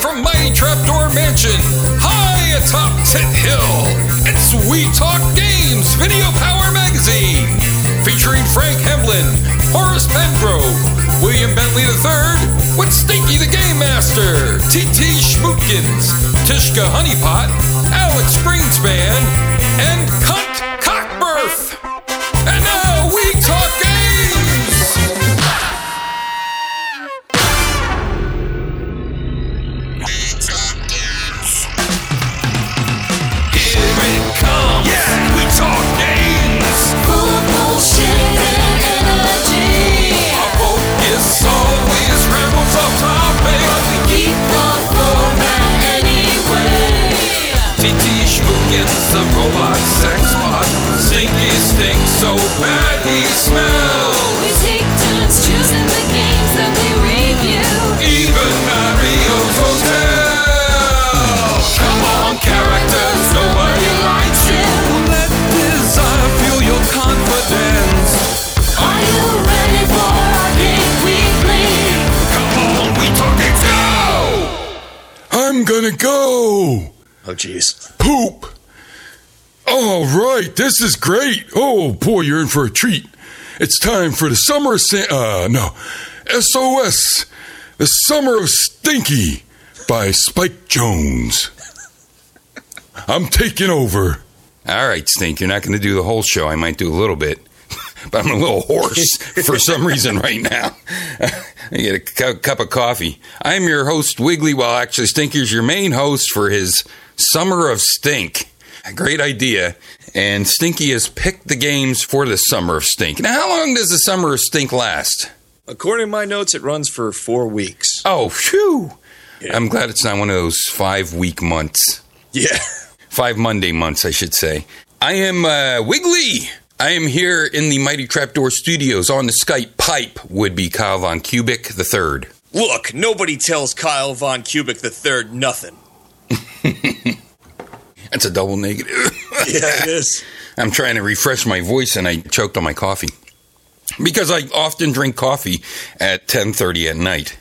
From Mighty Trapdoor Mansion, high atop Tit Hill. It's We Talk Games Video Power Magazine, featuring Frank Hemblin, Horace Pengrove, William Bentley III, with Stinky the Game Master, T.T. Schmootkins, Tishka Honeypot, Alex Greenspan, and Cunt the robot sex bot. Stinky stinks so bad he smells. We take turns choosing the games that we review. Even Mario's Hotel. Come on, characters, nobody likes you. Let design fuel your confidence. Are you ready for our game weekly? Come on, we talking now. I'm gonna go. Oh, jeez. Poop. All right, this is great. Oh boy, you're in for a treat. It's time for the summer. Sa- uh, no, SOS, the summer of Stinky by Spike Jones. I'm taking over. All right, Stink, you're not going to do the whole show. I might do a little bit, but I'm a little hoarse for some reason right now. I get a cu- cup of coffee. I'm your host, Wiggly. Well, actually, Stinky's your main host for his Summer of Stink. A great idea. And Stinky has picked the games for the Summer of Stink. Now, how long does the Summer of Stink last? According to my notes, it runs for four weeks. Oh, phew. Yeah. I'm glad it's not one of those five week months. Yeah. five Monday months, I should say. I am uh, Wiggly. I am here in the Mighty Trapdoor Studios on the Skype pipe. Would be Kyle Von Kubic the third. Look, nobody tells Kyle Von Kubic the third nothing. That's a double negative. Yeah, it is. I'm trying to refresh my voice, and I choked on my coffee because I often drink coffee at 10:30 at night.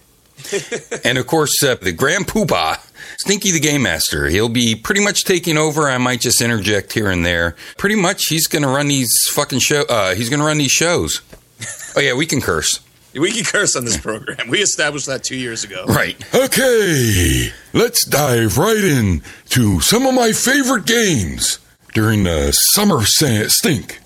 and of course, uh, the Grand Poobah, Stinky the Game Master, he'll be pretty much taking over. I might just interject here and there. Pretty much, he's going to run these fucking show. Uh, he's going to run these shows. Oh yeah, we can curse, We can curse on this program. We established that two years ago. right? Okay, let's dive right in to some of my favorite games during the summer stink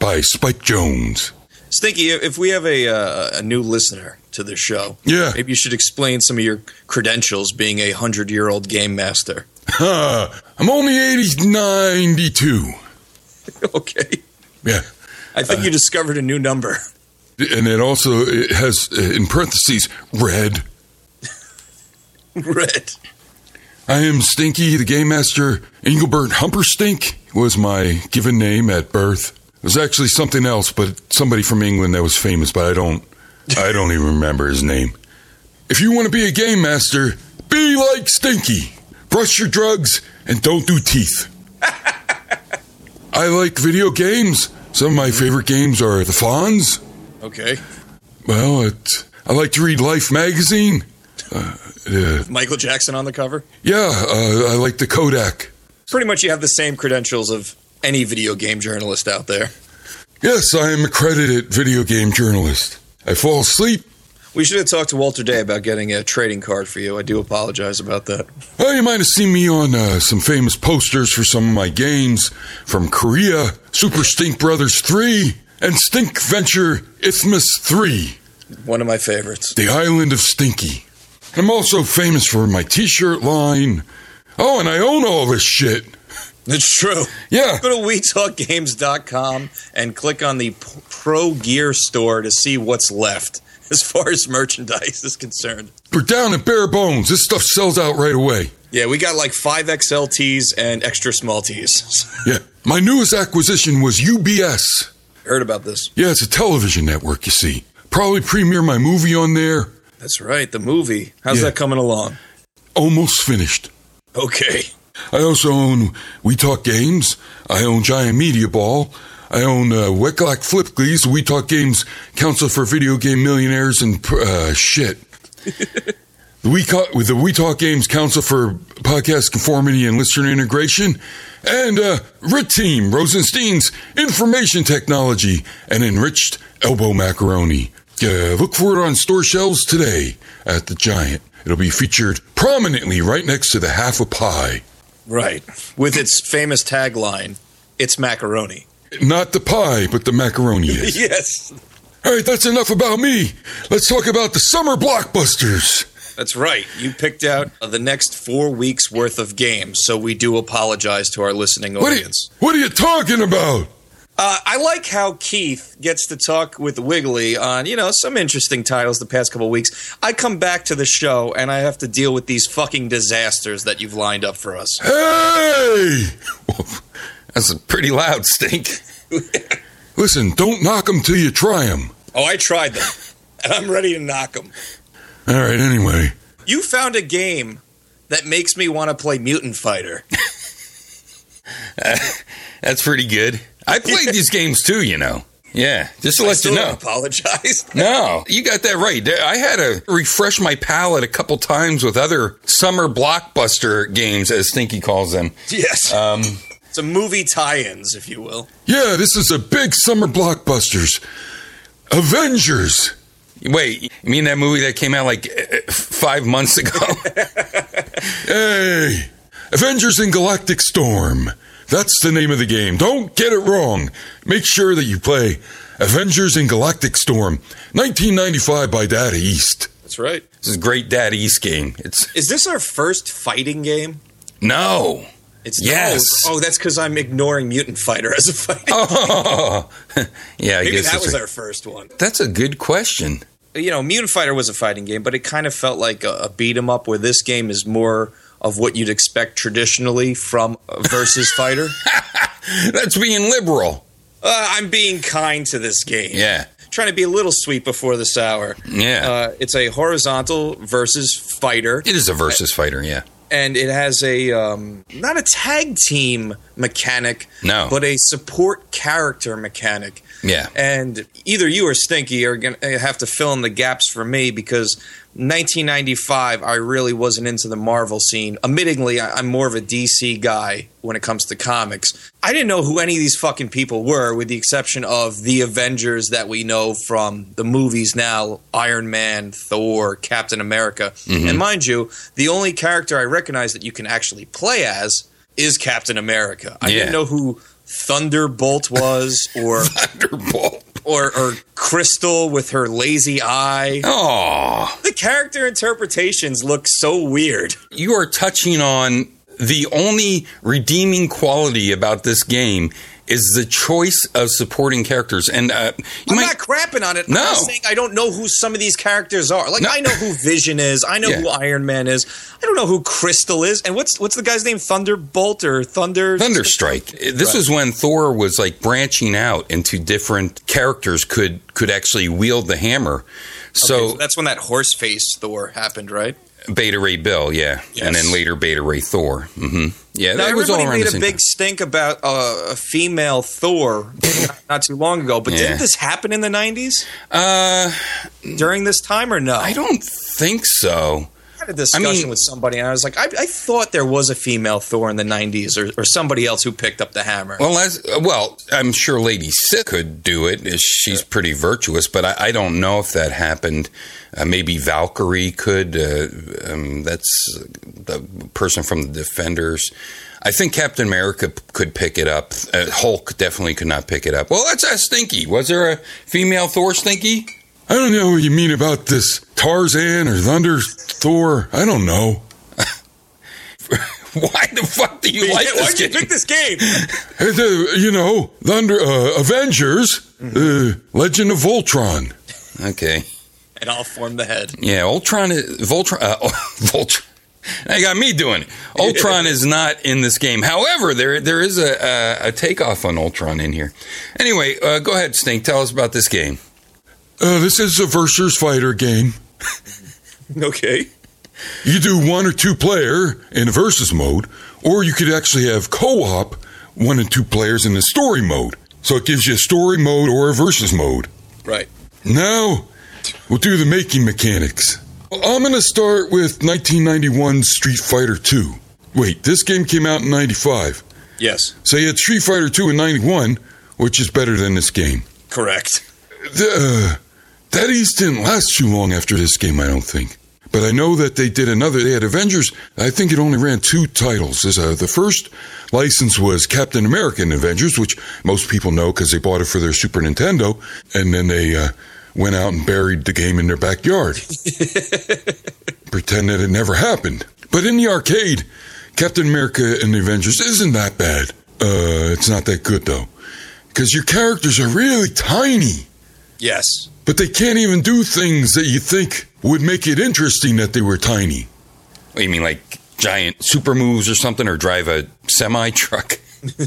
by Spike Jones. Stinky, if we have a, uh, a new listener to the show, Yeah. maybe you should explain some of your credentials being a hundred year old game master. Uh, I'm only 80, 92. okay. Yeah. I think you discovered a new number. And it also it has in parentheses red. Red. I am Stinky, the game master. Engelbert Humperstink was my given name at birth. It was actually something else, but somebody from England that was famous, but I don't I don't even remember his name. If you want to be a game master, be like Stinky. Brush your drugs and don't do teeth. I like video games. Some of my favorite games are The Fonz. Okay. Well, it, I like to read Life magazine. Uh, uh, Michael Jackson on the cover. yeah, uh, I like the Kodak. Pretty much you have the same credentials of any video game journalist out there. Yes, I am accredited video game journalist. I fall asleep. We should have talked to Walter Day about getting a trading card for you. I do apologize about that. Well, you might have seen me on uh, some famous posters for some of my games from Korea, Super Stink Brothers 3, and Stink Venture Isthmus 3, One of my favorites. the island of Stinky. I'm also famous for my t shirt line. Oh, and I own all this shit. It's true. Yeah. Go to WeTalkGames.com and click on the Pro Gear store to see what's left as far as merchandise is concerned. We're down at bare bones. This stuff sells out right away. Yeah, we got like five XLTs and extra small tees. Yeah. My newest acquisition was UBS. Heard about this? Yeah, it's a television network, you see. Probably premiere my movie on there. That's right, the movie. How's Yeah. that coming along? Almost finished. Okay. I also own We Talk Games. I own Giant Media Ball. I own uh, Wecklack Flipglees, We Talk Games Council for Video Game Millionaires and uh, shit. the We, the We Talk Games Council for Podcast Conformity and Listener Integration, and uh, RIT Team, Rosenstein's Information Technology, and Enriched Elbow Macaroni. Uh, look for it on store shelves today at the Giant. It'll be featured prominently right next to the half a pie. Right. With its famous tagline, it's macaroni. Not the pie, but the macaroni is. Yes. All right, that's enough about me. Let's talk about the summer blockbusters. That's right. You picked out uh, the next four weeks worth of games, so we do apologize to our listening What are, you, audience. what are you talking about? Uh, I like how Keith gets to talk with Wiggly on, you know, some interesting titles the past couple of weeks. I come back to the show and I have to deal with these fucking disasters that you've lined up for us. Hey! That's a pretty loud, Stink. Listen, don't knock them till you try them. Oh, I tried them, and I'm ready to knock them. All right, anyway. You found a game that makes me want to play Mutant Fighter. That's pretty good. I played these games too, you know. Yeah, just to I let you know. apologize. No, you got that right. I had to refresh my palate a couple times with other summer blockbuster games, as Stinky calls them. yes. Um, Some movie tie-ins, if you will. Yeah, this is a big summer blockbusters. Avengers. Wait, you mean that movie that came out like eh, eh, five months ago? Hey! Avengers in Galactic Storm. That's the name of the game. Don't get it wrong. Make sure that you play Avengers in Galactic Storm, 1995 by Data East. That's right. this is a great Data East game. It's Is this our first fighting game? no. It's Yes. Oh, oh, that's because I'm ignoring Mutant Fighter as a fighting. Oh, yeah. I Maybe guess that was a, our first one. that's a good question. You know, Mutant Fighter was a fighting game, but it kind of felt like a, a beat 'em up. Where this game is more of what you'd expect traditionally from a versus fighter. That's being liberal. Uh, I'm being kind to this game. Yeah. Trying to be a little sweet before the sour. Yeah. Uh, it's a horizontal versus fighter, It is a versus fighter, yeah. and it has a um, not a tag team mechanic, No. but a support character mechanic. Yeah. And either you or Stinky are going to eh, have to fill in the gaps for me because 1995, I really wasn't into the Marvel scene. Admittingly, I'm more of a DC guy when it comes to comics. I didn't know who any of these fucking people were, with the exception of the Avengers that we know from the movies now Iron Man, Thor, Captain America. Mm-hmm. And mind you, the only character I recognize that you can actually play as is Captain America. I Yeah. didn't know who Thunderbolt was or Thunderbolt. or or Crystal with her lazy eye. Oh, The character interpretations look so weird. you are touching on the only redeeming quality about this game is the choice of supporting characters. And uh, I'm might not crapping on it. No. I don't know who some of these characters are. Like No. I know who Vision is. I know Yeah. who Iron Man is. I don't know who Crystal is. And what's what's the guy's name? Thunderbolt or Thunder? Thunderstrike. This was when Thor was like branching out into different characters could could actually wield the hammer. So, Okay, so that's when that horse face Thor happened, right? Beta Ray Bill, yeah, Yes. and then later Beta Ray Thor. hmm Yeah, Now, that was all made a big time. stink about uh, a female Thor not, not too long ago, but Yeah. didn't this happen in the 90s Uh, during this time or no? I don't think so. I had a discussion mean- with somebody, and I was like, I, I thought there was a female Thor in the '90s, or, or somebody else who picked up the hammer. Well, as, well, I'm sure Lady Sif could do it. She's pretty virtuous, but I, I don't know if that happened. Uh, maybe Valkyrie could. Uh, um, that's the person from the Defenders. I think Captain America p- could pick it up. Uh, Hulk definitely could not pick it up. Well, that's a Stinky. Was there a female Thor Stinky? I don't know what you mean about this Tarzan or Thunder Thor. I don't know. Why the fuck do you like Why'd this you game? pick this game? Uh, you know, Thunder uh, Avengers, uh, Legend of Voltron. Okay. and I'll form the head. Yeah, Ultron is Voltron. Uh, Voltron. They got me doing it. Ultron is not in this game. However, there there is a a, a takeoff on Ultron in here. Anyway, uh, go ahead, Stink. Tell us about this game. Uh, this is a versus fighter game. Okay. You do one or two player in a versus mode, or you could actually have co-op one and two players in the story mode. So it gives you a story mode or a versus mode. Right. Now we'll do the making mechanics. I'm going to start with 1991 Street Fighter 2. Wait, this game came out in 95. Yes, So you had Street Fighter 2 in 91, which is better than this game. correct. The, uh, Data East didn't last too long after this game, I don't think. But I know that they did another. They had Avengers. I think it only ran two titles. A, the first license was Captain America and Avengers, which most people know because they bought it for their Super Nintendo, and then they uh, went out and buried the game in their backyard, pretend that it never happened. But in the arcade, Captain America and the Avengers isn't that bad. Uh, it's not that good though, because your characters are really tiny Yes. But they can't even do things that you think would make it interesting that they were tiny. What, you mean like giant super moves or something, or drive a semi truck?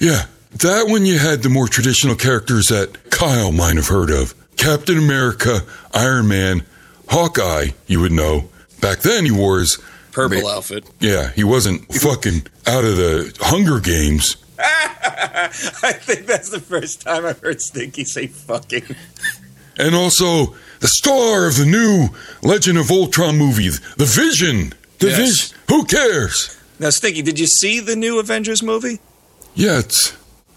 Yeah, that one you had the more traditional characters that Kyle might have heard of Captain America, Iron Man, Hawkeye, you would know. Back then he wore his, Purple outfit. yeah, he wasn't fucking out of the Hunger Games. I think that's the first time I've heard Stinky say fucking. And also the star of the new Legend of Ultron movie, The Vision. The Yes. Vision. Who cares? Now, Stinky, did you see the new Avengers movie? Yet.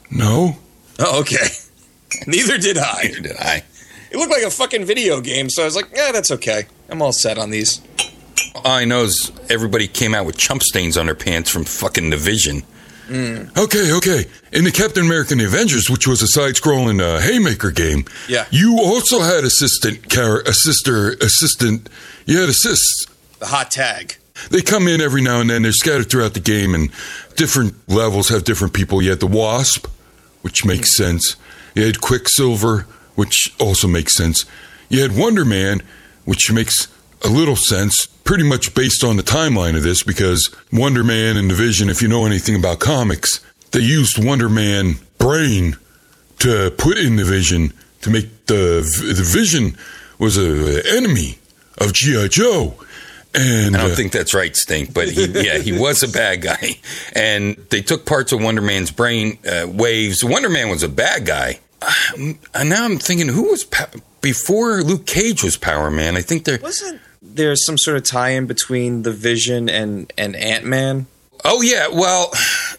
No. Oh, okay. Neither did I. Neither did I. It looked like a fucking video game, so I was like, yeah, that's okay. I'm all set on these. All I know is everybody came out with chump stains on their pants from fucking Division. Okay, okay. In the Captain America and the Avengers, which was a side-scrolling uh, haymaker game, Yeah. you also had assistant, char- assister, assistant. You had assists. The hot tag. They come in every now and then. They're scattered throughout the game, and different levels have different people. You had the Wasp, which makes sense. You had Quicksilver, which also makes sense. You had Wonder Man, which makes a little sense, pretty much based on the timeline of this, because Wonder Man and the Vision, if you know anything about comics, they used Wonder Man brain to put in the Vision to make the the Vision was a enemy of GI Joe, and I don't uh, think that's right, Stink, but he, yeah, he was a bad guy. And they took parts of Wonder Man's brain uh, waves. Wonder Man was a bad guy. And now I'm thinking, who was pa- before Luke Cage was Power Man? I think there. Wasn't there some sort of tie-in between the Vision and and Ant Man? Oh yeah, well,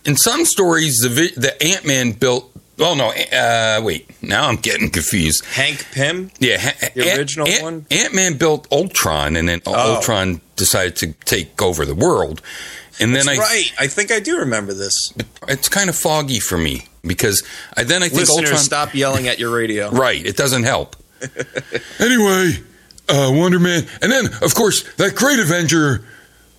in some stories, the vi- the Ant Man built. Oh no, uh, wait. Now I'm getting confused. Hank Pym. Yeah, ha- The original one? Ant Man built Ultron, and then Oh. Ultron decided to take over the world. And then That's I, right. I think I do remember this. it's kind of foggy for me because I then I think Listeners, Ultron. stop yelling at your radio. Right, it doesn't help. Anyway, uh, Wonder Man, and then of course that great Avenger,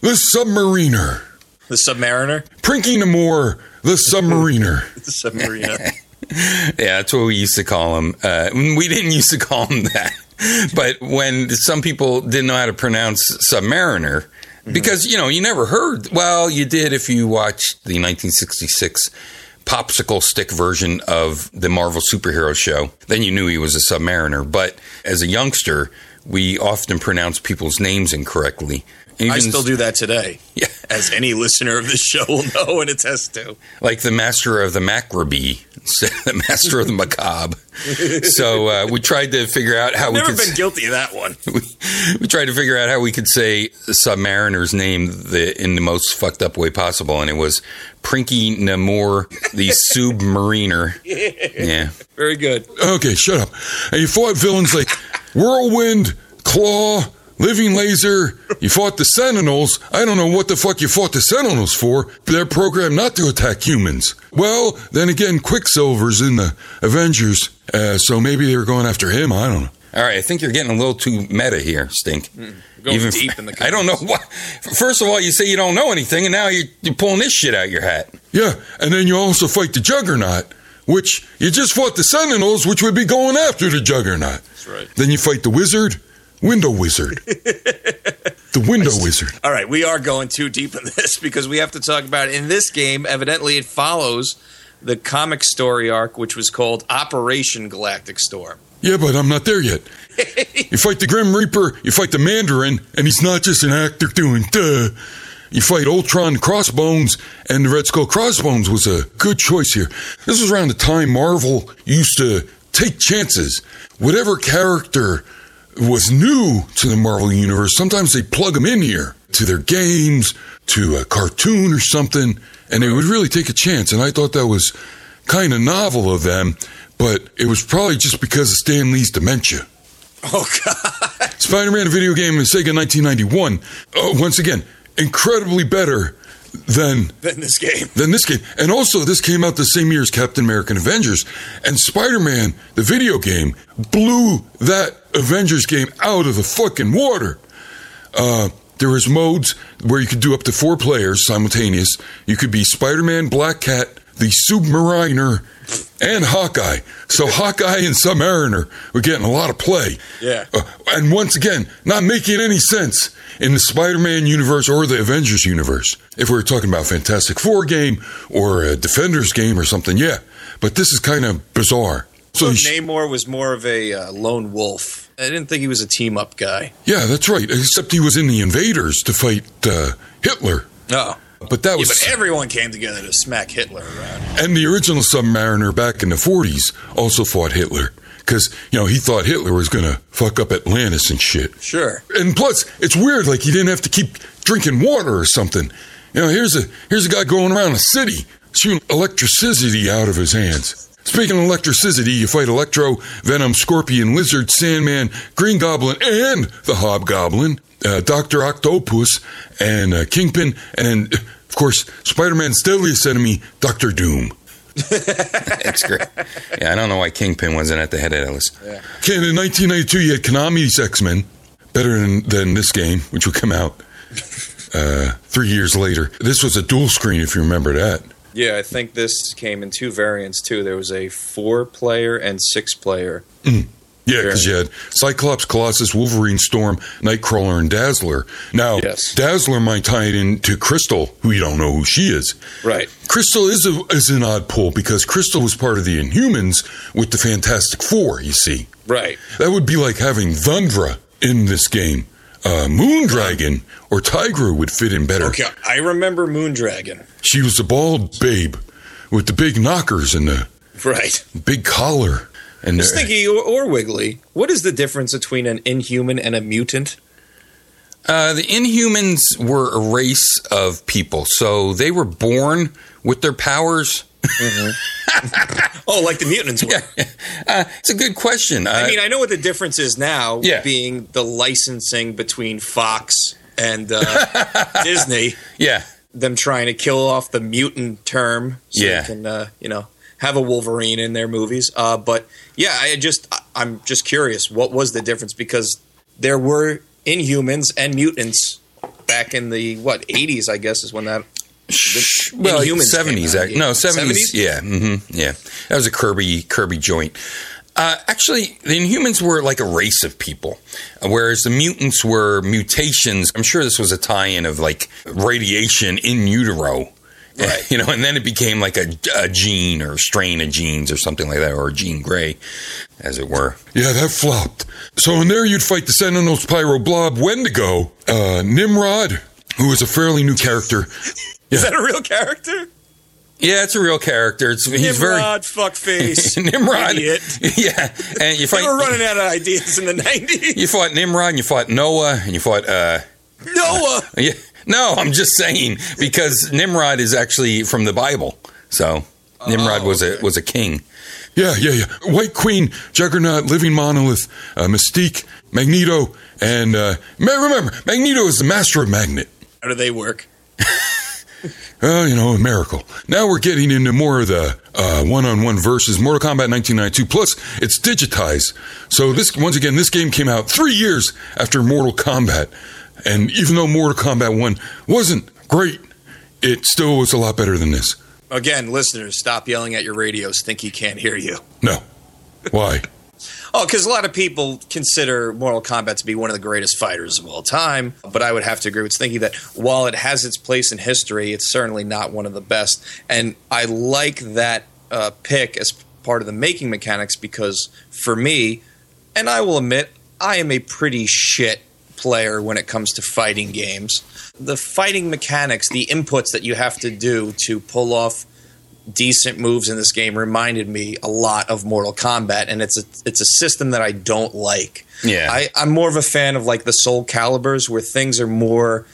the Submariner, The Submariner. Prinky Namor, the Submariner. The Submariner. Yeah, that's what we used to call him. Uh, we didn't used to call him that, but when some people didn't know how to pronounce Submariner, because you know you never heard. Well, you did if you watched the 1966 popsicle stick version of the Marvel superhero show. Then you knew he was a Submariner. But as a youngster, we often pronounce people's names incorrectly. I still do that today, Yeah, as any listener of this show will know and attest to. like the master of the macrobee, the master of the macabre. So uh, we tried to figure out how we Never could. been guilty of that one. we, we tried to figure out how we could say Submariner's name the, in the most fucked up way possible, and it was Prinky Namor, the Submariner. Yeah. Very good. Okay, shut up. And you fought villains like Whirlwind, Claw, Living Laser. You fought the Sentinels. I don't know what the fuck you fought the Sentinels for. They're programmed not to attack humans. Well, then again, Quicksilver's in the Avengers, uh, so maybe they were going after him. I don't know. All right, I think you're getting a little too meta here, Stink. Going Even- deep in the I don't know what. First of all, you say you don't know anything, and now you're, you're pulling this shit out your hat. Yeah, and then you also fight the Juggernaut, which you just fought the Sentinels, which would be going after the Juggernaut. That's right. Then you fight the Wizard, Window Wizard. the Window Wizard. All right, we are going too deep in this because we have to talk about in this game. Evidently, it follows the comic story arc, which was called Operation Galactic Storm. Yeah, but I'm not there yet. you fight the Grim Reaper, you fight the Mandarin, and he's not just an actor doing duh. You fight Ultron Crossbones, and the Red Skull Crossbones was a good choice here. This was around the time Marvel used to take chances. Whatever character was new to the Marvel Universe, sometimes they plug them in here to their games, to a cartoon or something, and they would really take a chance. And I thought that was kind of novel of them, but it was probably just because of Stan Lee's dementia. Oh God! Spider-Man a video game in Sega 1991. Oh, once again, incredibly better than Then this game. than this game. And also, this came out the same year as Captain America and Avengers. And Spider-Man, the video game, blew that Avengers game out of the fucking water. Uh, there was modes where you could do up to four players simultaneous. You could be Spider-Man, Black Cat, the Submariner, and Hawkeye. So Hawkeye and Submariner were getting a lot of play. Yeah. Uh, and once again, not making any sense in the Spider-Man universe or the Avengers universe. If we were talking about Fantastic Four game or a Defenders game or something, yeah. But this is kind of bizarre. So Namor was more of a uh, lone wolf. I didn't think he was a team up guy. yeah, that's right. Except he was in the Invaders to fight uh, Hitler. Oh. But that was. Yeah, but everyone came together to smack Hitler around. and the original Submariner back in the 40s also fought Hitler because you know he thought Hitler was gonna fuck up Atlantis and shit. Sure. And plus, it's weird. Like he didn't have to keep drinking water or something. You know, here's a here's a guy going around a city shooting electricity out of his hands. Speaking of electricity, you fight Electro, Venom, Scorpion, Lizard, Sandman, Green Goblin, and the Hobgoblin, uh, Doctor Octopus, and uh, Kingpin, and of course Spider-Man's deadliest enemy, Doctor Doom. That's great. Yeah, I don't know why Kingpin wasn't at the head of that list. Okay, in 1992, you had Konami's X-Men, better than, than this game, which would come out uh, three years later. This was a dual screen, if you remember that. Yeah, I think this came in two variants too. There was a four player and six player. Yeah, because you had Cyclops, Colossus, Wolverine, Storm, Nightcrawler, and Dazzler. Now, Yes. Dazzler might tie it into Crystal, who you don't know who she is. Right. Crystal is, a, is an odd pull because Crystal was part of the Inhumans with the Fantastic Four, you see. Right. That would be like having Thundra in this game. Uh, Moondragon or Tigra would fit in better. Okay, I remember Moondragon. She was a bald babe with the big knockers and the Right. big collar. And the, Stinky or, or Wiggly, what is the difference between an inhuman and a mutant? Uh, the Inhumans were a race of people, so they were born with their powers. Oh, like the mutants were. Uh, it's a good question. Uh, I mean, I know what the difference is now, Yeah. being the licensing between Fox and uh, Disney, yeah, them trying to kill off the mutant term so Yeah. can, uh, you know, have a Wolverine in their movies. Uh, but yeah, I just, I'm just curious, what was the difference? Because there were Inhumans and mutants back in the what 80s, I guess, is when that. Sh- well, seventies. out, No, seventies. 70s? Yeah, hmm yeah. That was a Kirby Kirby joint. Uh, actually, the Inhumans were like a race of people, uh, whereas the mutants were mutations. I'm sure this was a tie-in of like radiation in utero. Right. You know, and then it became like a, a gene or strain of genes or something like that, or a gene gray, as it were. yeah, that flopped. So in there, you'd fight the Sentinels, Pyro, Blob, Wendigo, uh, Nimrod, who is a fairly new character. Is that a real character? Yeah, it's a real character. It's, he's Nimrod, fuckface, Nimrod. idiot. Yeah, and you They fight. were running out of ideas in the 90s. You fought Nimrod, and you fought Noah, and you fought. uh Noah. Yeah, no, I'm just saying because Nimrod is actually from the Bible. So Nimrod was a was a king. Yeah, yeah, yeah. White Queen, Juggernaut, Living Monolith, uh, Mystique, Magneto, and uh, remember, Magneto is the master of magnet. How do they work? Uh, you know, a miracle. Now we're getting into more of the uh, one-on-one versus Mortal Kombat 1992. Plus, it's digitized. So this, once again, this game came out three years after Mortal Kombat, and even though Mortal Kombat 1 wasn't great, it still was a lot better than this. Again, listeners, stop yelling at your radios. Think he can't hear you. No, why? Oh, because a lot of people consider Mortal Kombat to be one of the greatest fighters of all time. But I would have to agree with thinking that while it has its place in history, it's certainly not one of the best. And I like that uh, pick as part of the making mechanics because for me, and I will admit, I am a pretty shit player when it comes to fighting games. The fighting mechanics, the inputs that you have to do to pull off decent moves in this game reminded me a lot of Mortal Kombat, and it's a it's a system that I don't like. Yeah. I, I'm more of a fan of like the Soul Calibers, where things are more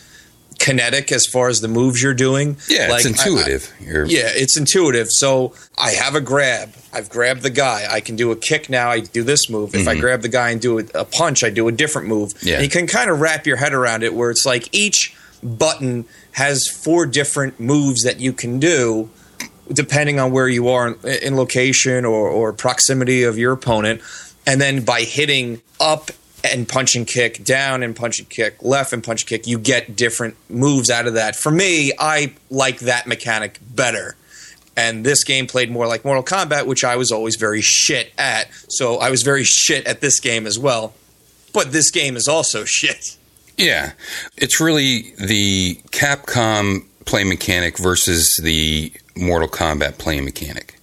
kinetic as far as the moves you're doing. Yeah, Like, it's I- I- intuitive. Yeah, it's intuitive. So I have a grab. I've grabbed the guy. I can do a kick now. I do this move. If I grab the guy and do a, punch, I do a different move. Mm-hmm. Yeah. And you can kind of wrap your head around it where it's like each button has four different moves that you can do depending on where you are in, in location or, or proximity of your opponent. And then by hitting up and punch and kick, down and punch and kick, left and punch and kick, you get different moves out of that. For me, I like that mechanic better. And this game played more like Mortal Kombat, which I was always very shit at. So I was very shit at this game as well. But this game is also shit. Yeah, it's really the Capcom play mechanic versus the Mortal Kombat play mechanic,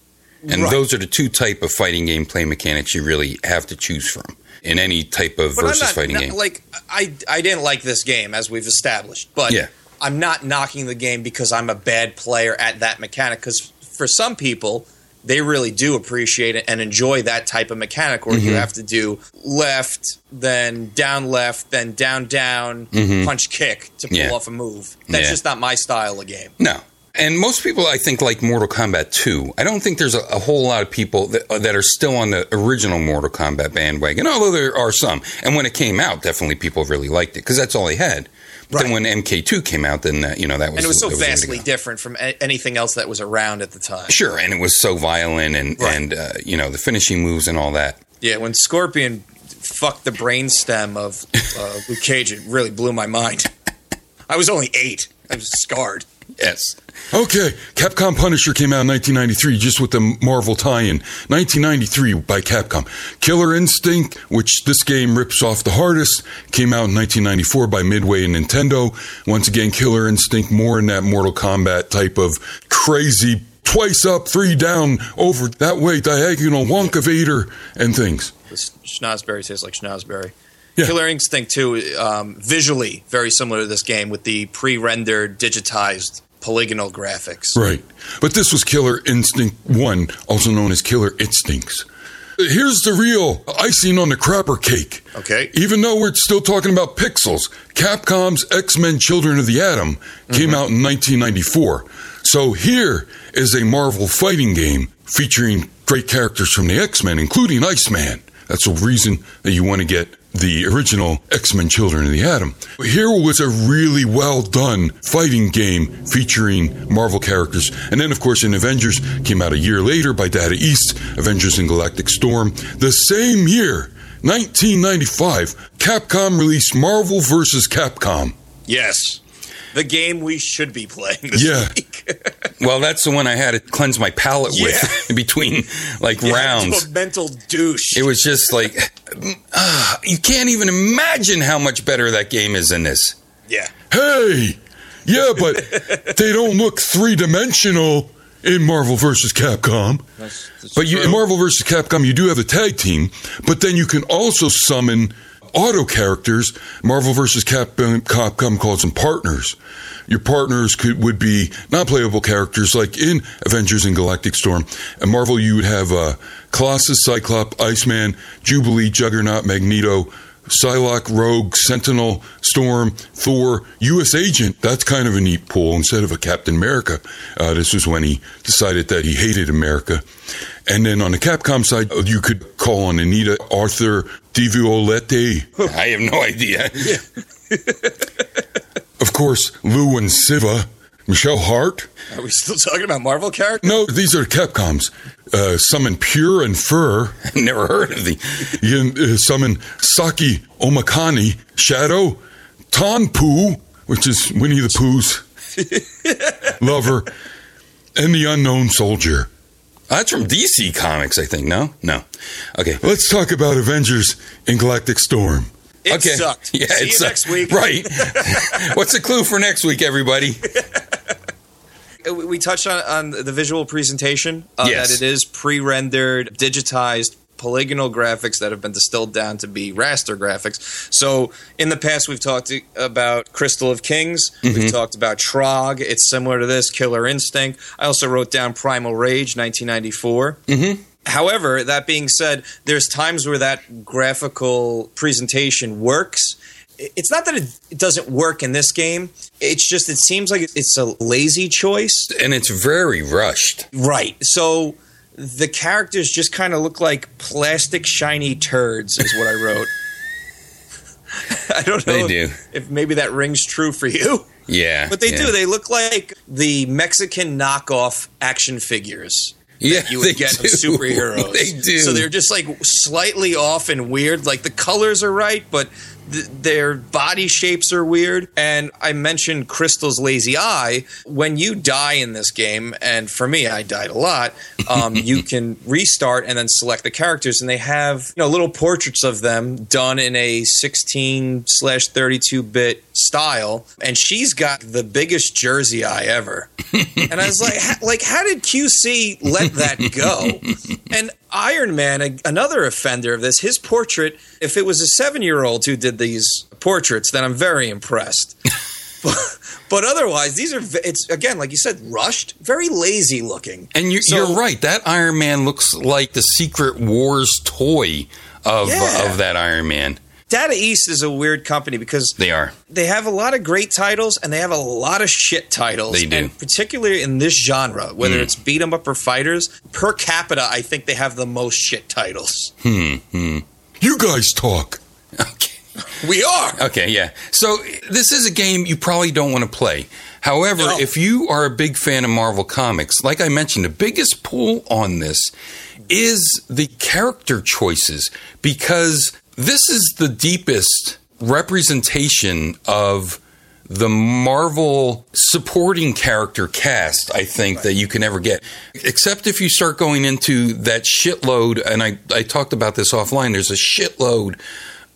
and Right. those are the two type of fighting game play mechanics you really have to choose from in any type of But versus not, fighting not- game. like I I didn't like this game as we've established, but Yeah. I'm not knocking the game because I'm a bad player at that mechanic. Because for some people, they really do appreciate it and enjoy that type of mechanic where you Mm-hmm. have to do left, then down left, then down down, punch kick to pull Mm-hmm. Yeah. off a move. That's Yeah. just not my style of game. No. And most people, I think, like Mortal Kombat 2. I don't think there's a, a whole lot of people that, that are still on the original Mortal Kombat bandwagon, although there are some. And when it came out, definitely people really liked it because that's all they had. But then when MK2 came out, then, uh, you know, that was And it was so that the vastly different from a- anything else that was around at the time. Sure, and it was so violent and, Right. and uh, you know, the finishing moves and all that. Yeah, when Scorpion fucked the brainstem of uh, Luke Cage, it really blew my mind. I was only eight. I was scarred. Yes. Okay, Capcom Punisher came out in 1993 just with the Marvel tie-in. 1993 by Capcom. Killer Instinct, which this game rips off the hardest, came out in 1994 by Midway and Nintendo. Once again, Killer Instinct more in that Mortal Kombat type of crazy twice up, three down, over that way, diagonal, Wonka Vader, and things. This schnozberry tastes like schnozberry. Yeah. Killer Instinct 2, um, visually very similar to this game with the pre-rendered, digitized polygonal graphics. Right. But this was Killer Instinct 1, also known as Killer Instincts. Here's the real icing on the crapper cake. Okay. Even though we're still talking about pixels, Capcom's X Men Children of the Atom came out in 1994. So here is a Marvel fighting game featuring great characters from the X Men, including Iceman. That's the reason that you want to get the original X Men Children of the Atom. Here was a really well done fighting game featuring Marvel characters. And then, of course, in Avengers came out a year later by Data East, Avengers and Galactic Storm. The same year, 1995, Capcom released Marvel vs. Capcom. Yes. The game we should be playing this Yeah. week. Well, that's the one I had to cleanse my palate Yeah. with in between like Yeah, rounds. a mental douche. It was just like, ah, you can't even imagine how much better that game is than this. yeah. Hey! Yeah, but they don't look three dimensional in Marvel versus Capcom. But you, in Marvel versus Capcom, you do have a tag team, but then you can also summon auto characters. Marvel vs. Capcom, Capcom calls them partners. Your partners could would be non-playable characters like in Avengers and Galactic Storm. And Marvel, you would have uh, Colossus, Cyclops, Iceman, Jubilee, Juggernaut, Magneto, Psylocke, Rogue, Sentinel, Storm, Thor, U.S. Agent. That's kind of a neat pool instead of a Captain America. Uh, this was when he decided that he hated America. And then on the Capcom side, uh, you could call on Anita, Arthur, Devilot, I have no idea. of course, Lou and Siva, Michelle Heart. Are we still talking about Marvel characters? No, these are Capcoms. Uh, summon Pure and Fur. Never heard of the. You can uh, summon Saki Omakani, Shadow, Ton-Pooh, which is Winnie the Pooh's lover, and the Unknown Soldier. That's from DC Comics, I think. No, no. Okay. Let's talk about Avengers in Galactic Storm. It okay. sucked. Yeah, See it you sucked. next week. Right. What's the clue for next week, everybody? We- we touched on, on the visual presentation uh, Yes. that it is pre-rendered digitized polygonal graphics that have been distilled down to be raster graphics. So in the past, we've talked about Crystal of Kings. We've talked about Trog. It's similar to this, Killer Instinct. I also wrote down Primal Rage, 1994. However, that being said, there's times where that graphical presentation works. It's not that it, doesn't work in this game. It's just it seems like it's a lazy choice. and it's very rushed. Right. So the characters just kind of look like plastic shiny turds is what I wrote. I don't know They if, do. if maybe that rings true for you. Yeah, But they yeah. do. They look like the Mexican knockoff action figures Yeah, you would get of do. superheroes. They do. So they're just like slightly off and weird. Like the colors are right, but th- their body shapes are weird. And I mentioned Crystal's lazy eye. When you die in this game, and for me, I died a lot. Um, you can restart and then select the characters, and they have you know little portraits of them done in a 16 slash 32 bit style. And she's got the biggest jersey eye ever. And I was like, like, how did QC let that go? And Iron Man, a- another offender of this, his portrait. If it was a seven-year-old who did these portraits, then I'm very impressed. but, but otherwise, these are it's again, like you said, rushed, very lazy looking. And you're, So- you're right. That Iron Man looks like the Secret Wars toy of Yeah. of that Iron Man. Data East is a weird company because They are. they have a lot of great titles and they have a lot of shit titles. They do. And particularly in this genre, whether Mm. it's beat 'em up or fighters, per capita, I think they have the most shit titles. Hmm. hmm. You guys talk. Okay. We are. Okay, yeah. So this is a game you probably don't want to play. However, No. if you are a big fan of Marvel Comics, like I mentioned, the biggest pull on this is the character choices because this is the deepest representation of the Marvel supporting character cast, I think, that you can ever get. Except if you start going into that shitload, and I, I talked about this offline, there's a shitload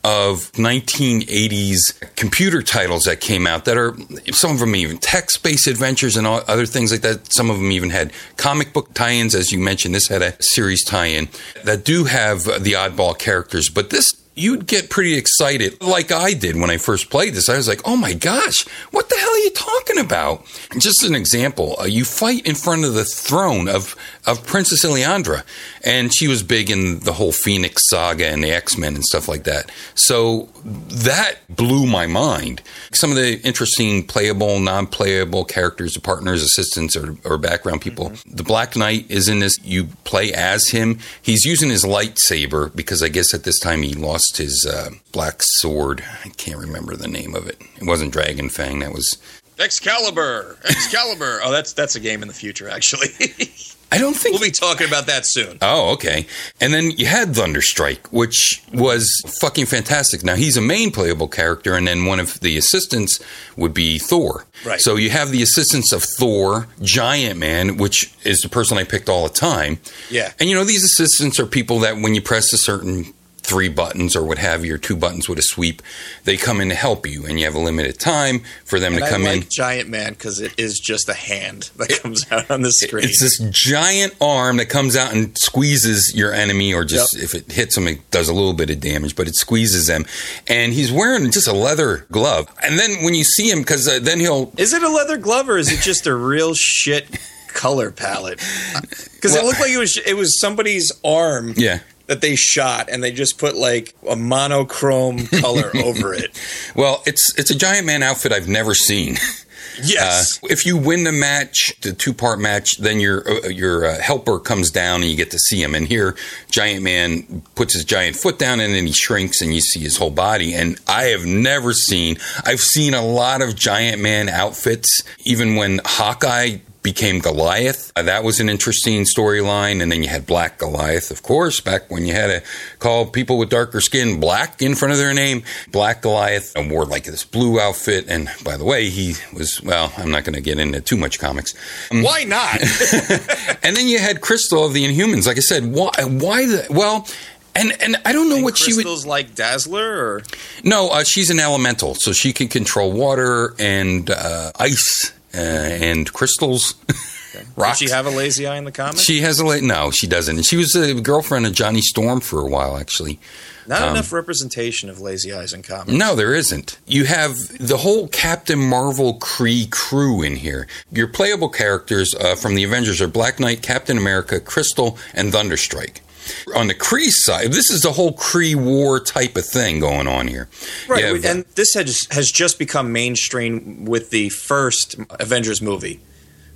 of 1980s computer titles that came out that are some of them even text-based adventures and all, other things like that. Some of them even had comic book tie-ins, as you mentioned. This had a series tie-in that do have the oddball characters, but this you'd get pretty excited, like I did when I first played this. I was like, "Oh my gosh, what the hell are you talking about?" Just an example: uh, you fight in front of the throne of of Princess Lilandra, and she was big in the whole Phoenix saga and the X Men and stuff like that. So that blew my mind. Some of the interesting playable, non-playable characters, partners, assistants, or, or background people. The Black Knight is in this. You play as him. He's using his lightsaber because I guess at this time he lost his uh, black sword. I can't remember the name of it. It wasn't Dragon Fang. That was. Excalibur. Excalibur. oh, that's that's a game in the future, actually. I don't think we'll be talking about that soon. Oh, okay. And then you had Thunderstrike, which was fucking fantastic. Now he's a main playable character, and then one of the assistants would be Thor. Right. So you have the assistants of Thor, Giant Man, which is the person I picked all the time. Yeah. And you know, these assistants are people that when you press a certain three buttons or what have you, or two buttons with a sweep, they come in to help you, and you have a limited time for them And to I come like in. Giant Man because it is just a hand that comes out on the screen. It's this giant arm that comes out and squeezes your enemy, or just if it hits them, it does a little bit of damage, but it squeezes them. And he's wearing just a leather glove. And then when you see him, because uh, then he'll. Is it a leather glove or is it just a real shit color palette? Because Well- it looked like it was it was somebody's arm Yeah. That they shot and they just put like a monochrome color over it. Well, it's it's a giant man outfit I've never seen. Yes. Uh, if you win the match, the two part match, then your uh, your uh, helper comes down and you get to see him. And here, Giant Man puts his giant foot down and then he shrinks and you see his whole body. And I have never seen. I've seen a lot of Giant Man outfits, even when Hawkeye became Goliath. Uh, that was an interesting storyline. And then you had Black Goliath, of course, back when you had to call people with darker skin black in front of their name. Black Goliath and wore like this blue outfit. And by the way, he was, well, I'm not going to get into too much comics. Why not? And then you had Crystal of the Inhumans. Like I said, why, why the, well, and, and I don't know what she would. Crystal's like Dazzler or No, uh, she's an elemental, so she can control water and uh, ice uh, and crystals. Does Rocked. she have a lazy eye in the comics? She has a late. No, she doesn't. She was a girlfriend of Johnny Storm for a while, actually. Not um, enough representation of lazy eyes in comics. No, there isn't. You have the whole Captain Marvel Kree crew in here. Your playable characters uh, from the Avengers are Black Knight, Captain America, Crystal, and Thunderstrike. On the Kree side, this is the whole Kree war type of thing going on here. Right, have, and this has has just become mainstream with the first Avengers movie.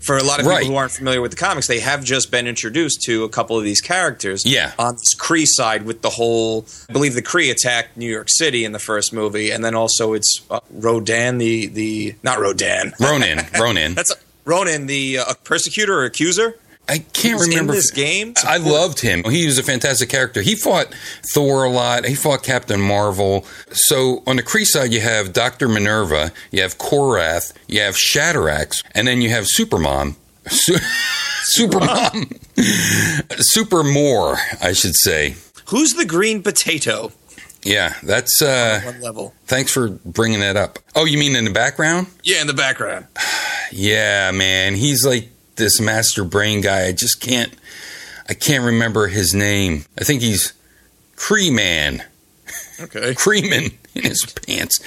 For a lot of people Right. who aren't familiar with the comics, they have just been introduced to a couple of these characters. Yeah. on this Kree side, with the whole, I believe the Kree attacked New York City in the first movie, and then also it's uh, Rodan, the the not Rodan, Ronan, Ronan. that's Ronan, the uh, persecutor or accuser. I can't remember this game? I loved him. He was a fantastic character. He fought Thor a lot. He fought Captain Marvel. So on the Kree side, you have Doctor Minerva, you have Korath, you have Shatterax, and then you have Supermom. Su- Supermom, Supermore, I should say. Who's the green potato? Yeah, that's. uh One level. Thanks for bringing that up. Oh, you mean in the background? Yeah, in the background. Yeah, man, he's like this master brain guy. I just can't. I can't remember his name. I think he's Kree Man. Okay. Creeman in his pants.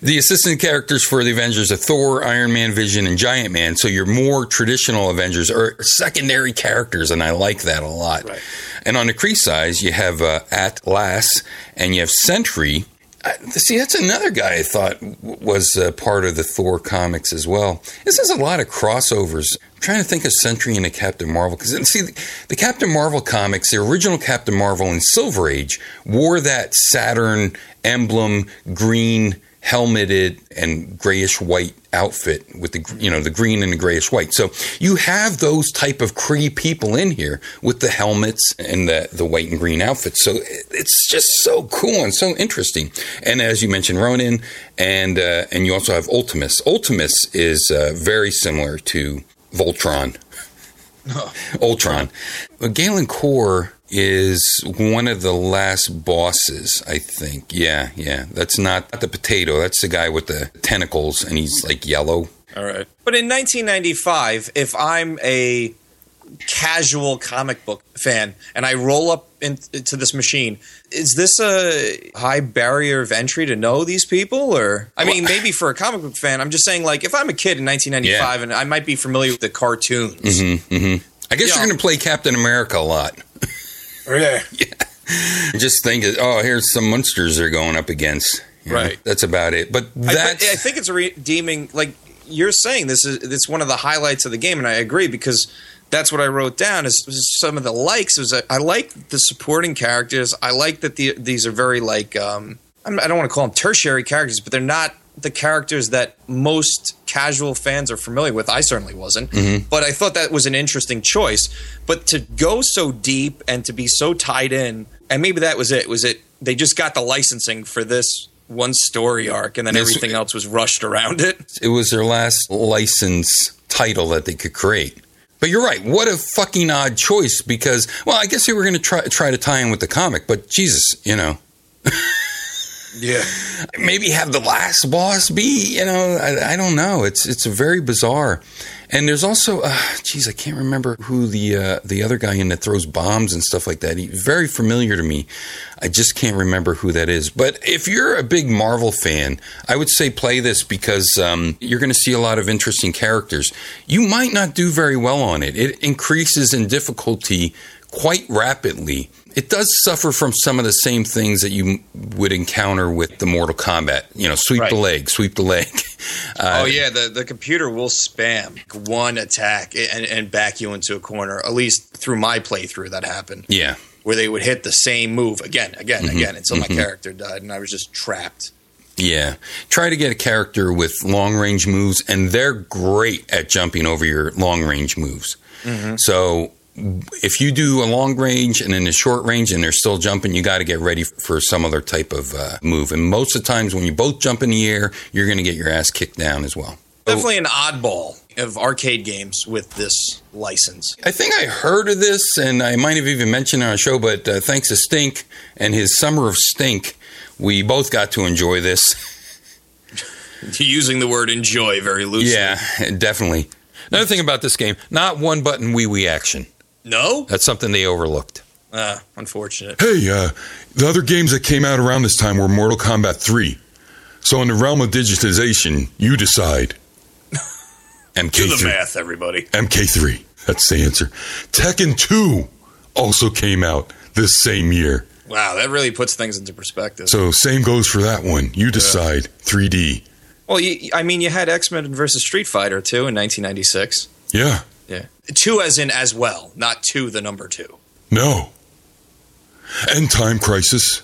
the assistant characters for the Avengers are Thor, Iron Man, Vision, and Giant Man. So your more traditional Avengers are secondary characters, and I like that a lot. Right. And on the Kree side, you have uh, Atlas and you have Sentry. I, see, that's another guy I thought w- was uh, part of the Thor comics as well. This has a lot of crossovers. I'm trying to think of Sentry and the Captain Marvel because see, the, the Captain Marvel comics, the original Captain Marvel in Silver Age, wore that Saturn emblem, green helmeted and grayish white outfit with the you know the green and the grayish white. So you have those type of Kree people in here with the helmets and the the white and green outfits. So it's just so cool and so interesting. And as you mentioned, Ronan and uh, and you also have Ultimus. Ultimus is uh, very similar to Voltron. Ultron. Galen-Kor is one of the last bosses, I think. Yeah, yeah. That's not the potato. That's the guy with the tentacles, and he's like yellow. All right. But in 1995, if I'm a casual comic book fan and I roll up in, into this machine, is this a high barrier of entry to know these people? Or, I mean, maybe for a comic book fan, I'm just saying, like, if I'm a kid in 1995 and I might be familiar with the cartoons. Mm-hmm, mm-hmm. I guess Yeah. you're going to play Captain America a lot. Oh, yeah. Just think, oh, here's some monsters they're going up against. You know, Right. That's about it. But I, that's. but I think it's redeeming. Like you're saying, this is it's one of the highlights of the game, and I agree because that's what I wrote down. Is, is some of the likes. Is I like the supporting characters. I like that the, these are very like um, I'm, don't want to call them tertiary characters, but they're not the characters that most casual fans are familiar with. I certainly wasn't, but I thought that was an interesting choice. But to go so deep and to be so tied in, and maybe that was it. Was it they just got the licensing for this one story arc, and then everything else was rushed around it? it was their last license title that they could create. But you're right. What a fucking odd choice because, well, I guess they were going to try try to tie in with the comic, but Jesus, you know, Yeah. maybe have the last boss be, you know, I, I don't know. It's it's very bizarre. And there's also, uh, geez, I can't remember who the uh, the other guy in that throws bombs and stuff like that. He's very familiar to me. I just can't remember who that is. But if you're a big Marvel fan, I would say play this because um, you're going to see a lot of interesting characters. You might not do very well on it. It increases in difficulty quite rapidly. It does suffer from some of the same things that you would encounter with the Mortal Kombat. You know, sweep the leg, sweep the leg. Uh, oh yeah, the the computer will spam one attack and, and back you into a corner. At least through my playthrough, that happened. yeah. Where they would hit the same move again, again, again until my character died, and I was just trapped. Yeah. Try to get a character with long range moves, and they're great at jumping over your long range moves. So if you do a long range and then a short range and they're still jumping, you got to get ready for some other type of uh, move. And most of the times when you both jump in the air, you're going to get your ass kicked down as well. Definitely an oddball of arcade games with this license. I think I heard of this, and I might have even mentioned it on a show, but uh, thanks to Stink and his Summer of Stink, we both got to enjoy this. Using the word "enjoy" very loosely. Yeah, definitely. Another thing about this game, not one button wee wee action. No? That's something they overlooked. Uh, unfortunate. Hey, uh, the other games that came out around this time were Mortal Kombat 3. So, in the realm of digitization, you decide. MK3. math, everybody. MK3. That's the answer. Tekken 2 also came out this same year. Wow, that really puts things into perspective. So, same goes for that one. You decide. 3D. well, you, I mean, you had X Men versus Street Fighter too in 1996. Yeah. Yeah, two as in as well, not two the number two. No. And Time Crisis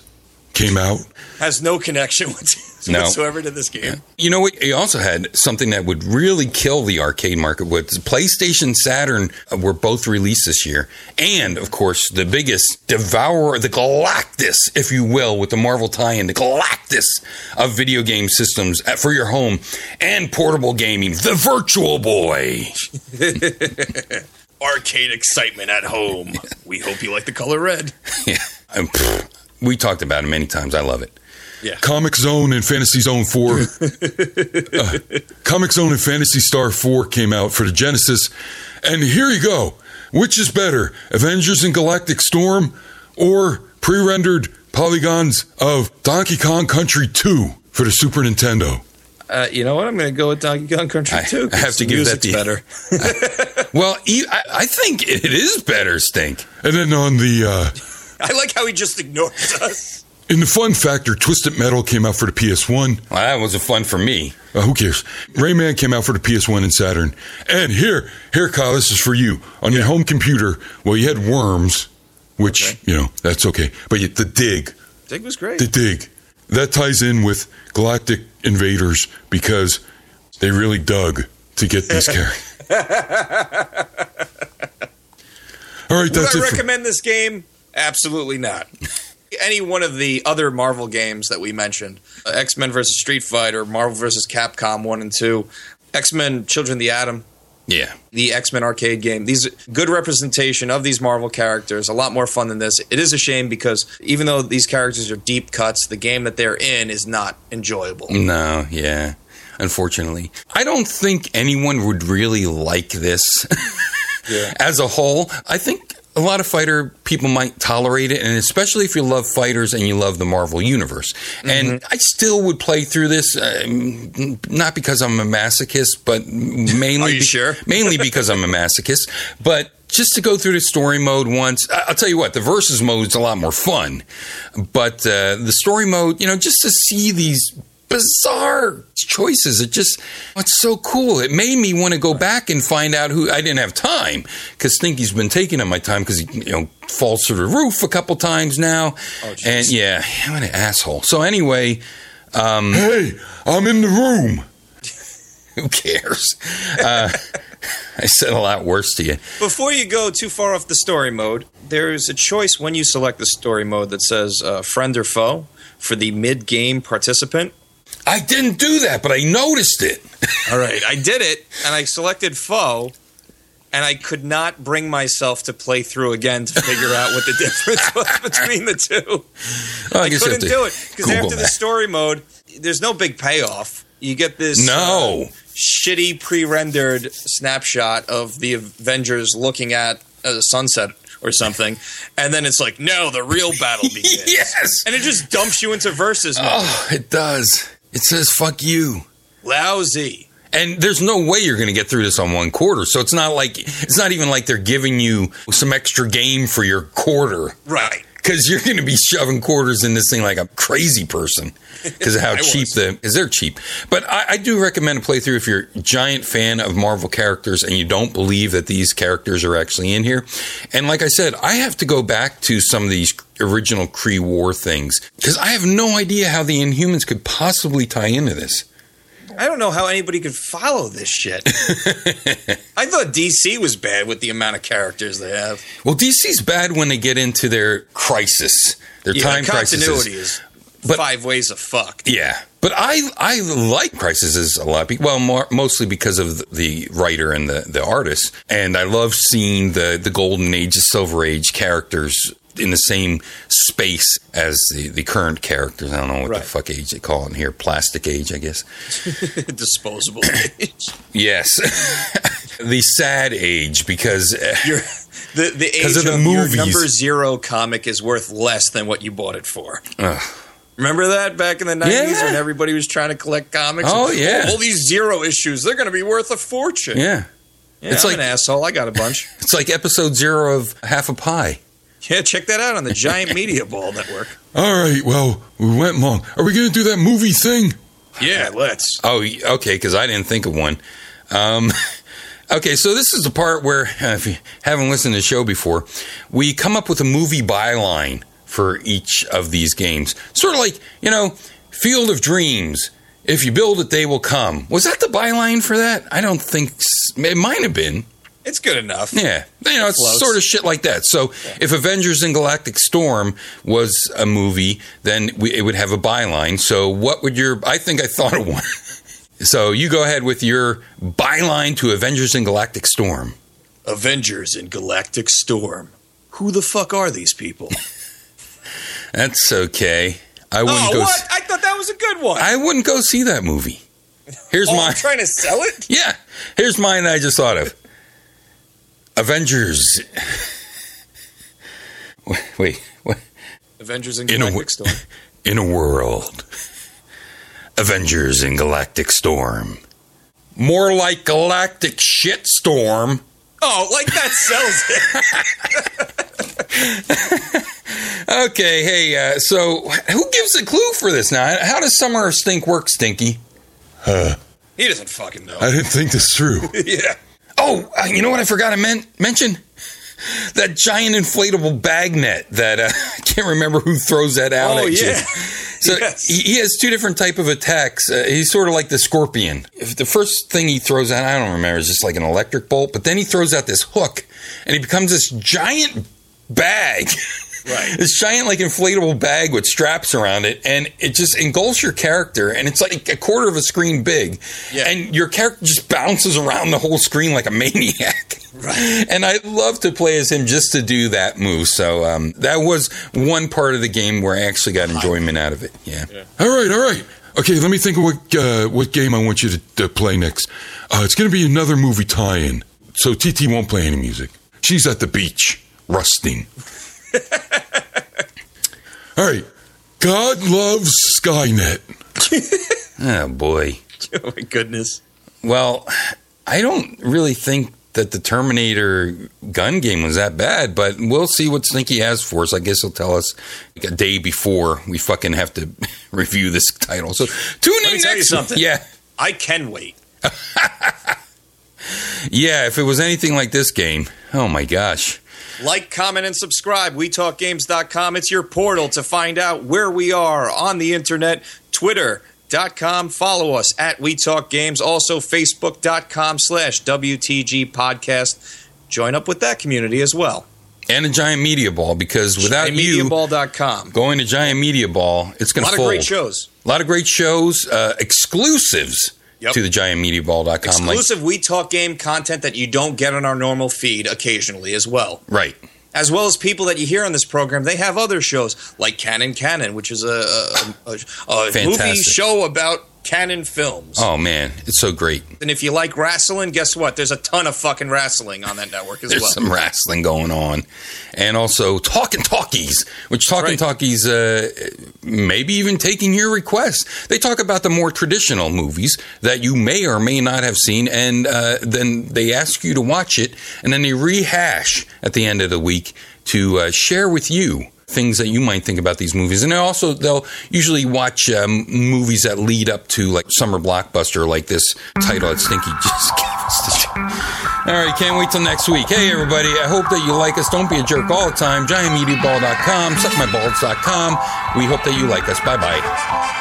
came out. Has no connection with, No. whatsoever to this game. You know what? You also had something that would really kill the arcade market. with PlayStation, Saturn were both released this year, and of course the biggest devourer, the Galactus, if you will, with the Marvel tie-in, the Galactus of video game systems for your home and portable gaming, the Virtual Boy. Arcade excitement at home. we hope you like the color red. Yeah, we talked about it many times. I love it. Yeah. Comix Zone and Fantasy Zone 4. uh, Comix Zone and Phantasy Star 4 came out for the Genesis. And here you go. Which is better, Avengers and Galactic Storm or pre rendered polygons of Donkey Kong Country 2 for the Super Nintendo? Uh, you know what? I'm going to go with Donkey Kong Country I- too. I have to the give that music's to you. better. Well, I, think it is better, Stink. And then on the uh, I like how he just ignores us. in the fun factor, Twisted Metal came out for the PS1. Well, that was a fun for me. Uh, who cares? Rayman came out for the PS1 and Saturn. And here, here, Kyle, this is for you. On your home computer, well, you had Worms, which, Okay. you know, that's okay. But you, the Dig, Dig was great. the Dig, that ties in with Galactic Invaders because they really dug to get these characters. All right, Would that's I it. For, recommend this game? Absolutely not. Any one of the other Marvel games that we mentioned uh, X Men versus Street Fighter, Marvel versus Capcom 1 and 2, X Men Children of the Atom, Yeah. the X Men arcade game. These good representation of these Marvel characters. A lot more fun than this. It is a shame because even though these characters are deep cuts, the game that they're in is not enjoyable. No, yeah. Unfortunately, I don't think anyone would really like this as a whole. I think a lot of fighter people might tolerate it, and especially if you love fighters and you love the Marvel universe. And I still would play through this, uh, not because I'm a masochist, but mainly you sure? mainly because I'm a masochist, but just to go through the story mode once. I'll tell you what, the versus mode is a lot more fun, but uh, the story mode, you know, just to see these bizarre choices, it just it's so cool. It made me want to go back and find out who I didn't have time because Stinky's been taking up my time because he you know falls through the roof a couple times now, and yeah, I'm an asshole. So anyway. um, hey, I'm in the room. Who cares? Uh, I said a lot worse to you. Before you go too far off the story mode, there's a choice when you select the story mode that says uh, friend or foe for the mid game participant. I didn't do that, but I noticed it. All right, I did it, and I selected foe, and I could not bring myself to play through again to figure out what the difference was between the two. Well, I guess you have couldn't do it because after the story mode, there's no big payoff. You get this No. uh, shitty pre-rendered snapshot of the Avengers looking at a sunset or something, and then it's like, no, the real battle begins. Yes. and it just dumps you into versus mode. Oh, it does. It says "fuck you," Lousy. and there's no way you're going to get through this on one quarter. So it's not like it's not even like they're giving you some extra game for your quarter Right. because you're going to be shoving quarters in this thing like a crazy person because of how cheap was. the because they're cheap. But I, I do recommend a playthrough if you're a giant fan of Marvel characters and you don't believe that these characters are actually in here. And like I said, I have to go back to some of these original Kree War things because I have no idea how the Inhumans could possibly tie into this. I don't know how anybody could follow this shit. I thought DC was bad with the amount of characters they have. Well, DC's bad when they get into their crisis, their Yeah, time crisis. continuity is But- five ways of fucked. Yeah, but I I like crises a lot. be- Well, more, mostly because of the writer and the the artist, and I love seeing the the golden age, the silver age characters in the same space as the, the current characters. I don't know what Right. the fuck age they call it in here. Plastic age, I guess. Disposable. Age. yes. the sad age because uh, Your, the the age of, of the movies. number zero comic is worth less than what you bought it for. Ugh. Remember that back in the nineties Yeah. when everybody was trying to collect comics? Oh, yeah. all these zero issues, they're going to be worth a fortune. yeah. Yeah, It's I'm like- an asshole. I got a bunch. It's like episode zero of Half a Pie. Yeah, check that out on the Giant Media Ball Network. All right, well, we went long. Are we going to do that movie thing? Yeah, let's. Oh, okay, because I didn't think of one. Um, okay, so this is the part where, uh, if you haven't listened to the show before, we come up with a movie byline for each of these games. Sort of like, you know, Field of Dreams. If you build it, they will come. Was that the byline for that? I don't think it might have been. It's good enough. Yeah, you know, it's Close. sort of shit like that. So, if Avengers in Galactic Storm was a movie, then we, it would have a byline. So, what would your? I think I thought of one. so, you go ahead with your byline to Avengers in Galactic Storm. Avengers in Galactic Storm. Who the fuck are these people? That's okay. I oh, wouldn't oh, go. what? s- I thought that was a good one. I wouldn't go see that movie. Here's oh, my. I'm trying to sell it? yeah, here's mine. I just thought of Avengers. Wait, wait, what? Avengers in In a Storm. in a world. Avengers in Galactic Storm. More like Galactic Shitstorm. Oh, like that sells it. Okay, hey, uh, so who gives a clue for this now? How does Summer Stink work, Stinky? he doesn't fucking know. I didn't think this through. yeah. Oh, uh, you know what I forgot to men- mention? That giant inflatable bag net that uh, I can't remember who throws that out Oh, at you. yeah. So Yes. he, he has two different type of attacks. Uh, he's sort of like the scorpion. If the first thing he throws out, I don't remember, is just like an electric bolt. But then he throws out this hook, and he becomes this giant bag. Right. this giant like inflatable bag with straps around it, and it just engulfs your character, and it's like a quarter of a screen big, Yeah. and your character just bounces around the whole screen like a maniac. Right. And I'd love to play as him just to do that move. So um, that was one part of the game where I actually got enjoyment out of it. Yeah. All right, all right. Okay, let me think of what uh, what game I want you to, to play next. Uh, it's going to be another movie tie-in. So TT won't play any music. She's at the beach, rusting. all right. God loves Skynet. Oh boy. Oh my goodness. Well, I don't really think that the Terminator gun game was that bad, but we'll see what Stinky has for us. I guess he'll tell us like a day before we fucking have to review this title. So tune Let in me tell you something. Yeah. I can wait. Yeah, if it was anything like this game, oh my gosh. Like, comment, and subscribe. WeTalkGames.com. It's your portal to find out where we are on the internet. Twitter.com. Follow us at We Talk Games. Also, Facebook.com slash WTG Podcast. Join up with that community as well. And a giant media ball because without you MediaBall.com. going to giant media ball, it's going to be a lot of great shows. A lot of great shows, uh, exclusives Yep. to the giantmediaball.com. Like, Exclusive We Talk Game content that you don't get on our normal feed occasionally as well. right. as well as people that you hear on this program, they have other shows like Canon Canon, which is a, a, a, a movie show about Cannon films. Oh man, it's so great. And if you like wrestling, guess what? There's a ton of fucking wrestling on that network as There's well. some wrestling going on, and also Talking Talkies, which Talking right. Talkies, uh, maybe even taking your requests. They talk about the more traditional movies that you may or may not have seen, and uh, then they ask you to watch it, and then they rehash at the end of the week to uh, share with you things that you might think about these movies. And also they'll usually watch um, movies that lead up to like summer blockbuster, like this title that Stinky just gave us. All right, can't wait till next week. Hey, everybody, I hope that you like us. Don't be a jerk all the time. GiantMediaBall.com, suckmyballs.com. We hope that you like us. Bye bye.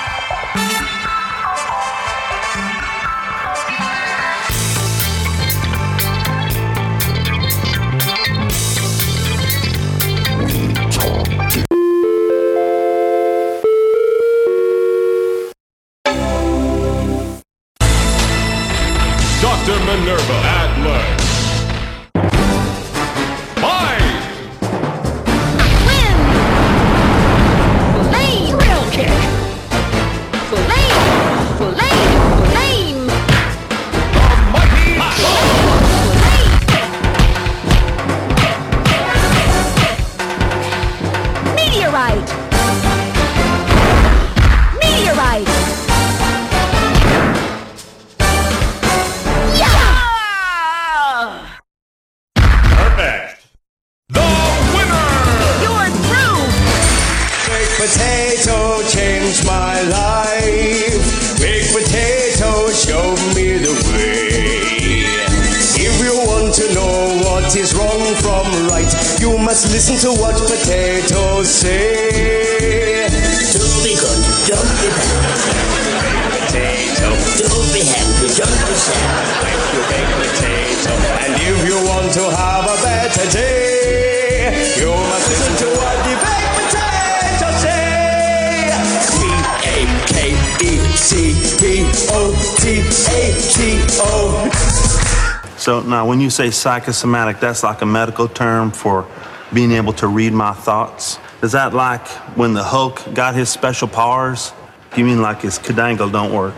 When you say psychosomatic, that's like a medical term for being able to read my thoughts. Is that like when the Hulk got his special powers? You mean like his cadangle don't work?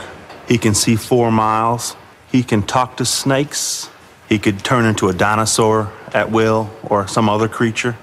He can see four miles. He can talk to snakes. He could turn into a dinosaur at will or some other creature.